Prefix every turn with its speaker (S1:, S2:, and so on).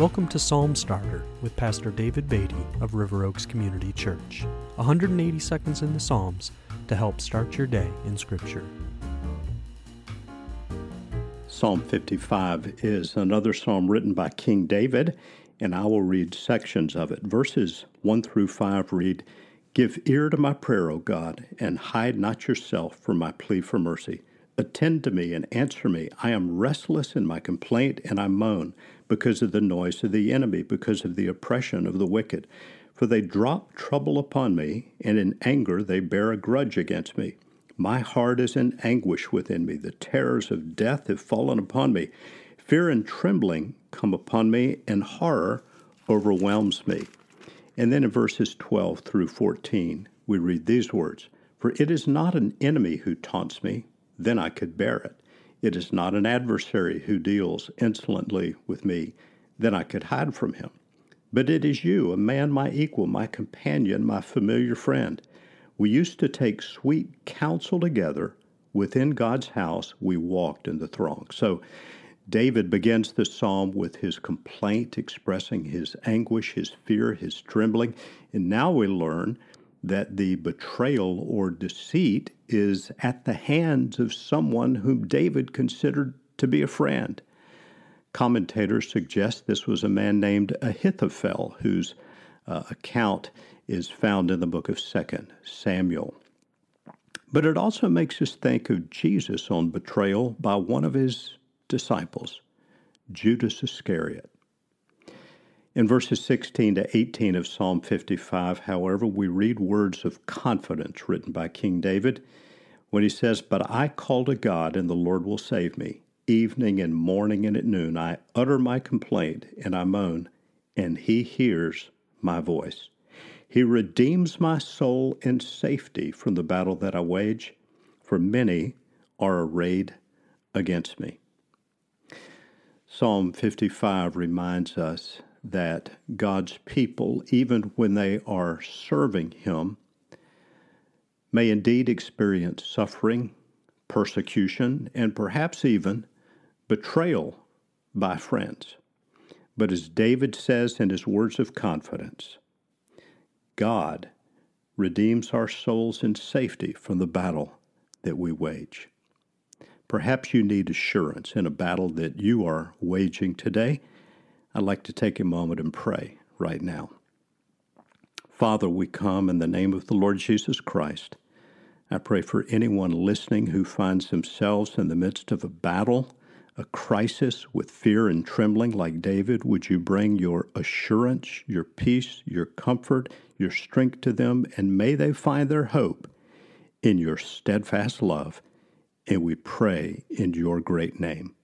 S1: Welcome to Psalm Starter with Pastor David Beatty of River Oaks Community Church. 180 seconds in the Psalms to help start your day in Scripture.
S2: Psalm 55 is another psalm written by King David, and I will read sections of it. Verses 1 through 5 read, Give ear to my prayer, O God, and hide not yourself from my plea for mercy. Attend to me and answer me. I am restless in my complaint, and I moan because of the noise of the enemy, because of the oppression of the wicked. For they drop trouble upon me, and in anger they bear a grudge against me. My heart is in anguish within me. The terrors of death have fallen upon me. Fear and trembling come upon me, and horror overwhelms me. And then in verses 12 through 14, we read these words For it is not an enemy who taunts me, then I could bear it. It is not an adversary who deals insolently with me, then I could hide from him. But it is you, a man my equal, my companion, my familiar friend. We used to take sweet counsel together. Within God's house, we walked in the throng. So, David begins the psalm with his complaint, expressing his anguish, his fear, his trembling. And now we learn that the betrayal or deceit is at the hands of someone whom David considered to be a friend. Commentators suggest this was a man named Ahithophel, whose uh, account is found in the book of 2 Samuel. But it also makes us think of Jesus on betrayal by one of his disciples, Judas Iscariot. In verses 16 to 18 of Psalm 55, however, we read words of confidence written by King David when he says, But I call to God, and the Lord will save me. Evening and morning and at noon I utter my complaint, and I moan, and he hears my voice. He redeems my soul in safety from the battle that I wage, for many are arrayed against me. Psalm 55 reminds us that God's people, even when they are serving Him, may indeed experience suffering, persecution, and perhaps even betrayal by friends. But as David says in his words of confidence, God redeems our souls in safety from the battle that we wage. Perhaps you need assurance in a battle that you are waging today I'd like to take a moment and pray right now. Father, we come in the name of the Lord Jesus Christ. I pray for anyone listening who finds themselves in the midst of a battle, a crisis with fear and trembling like David. Would you bring your assurance, your peace, your comfort, your strength to them, and may they find their hope in your steadfast love. And we pray in your great name.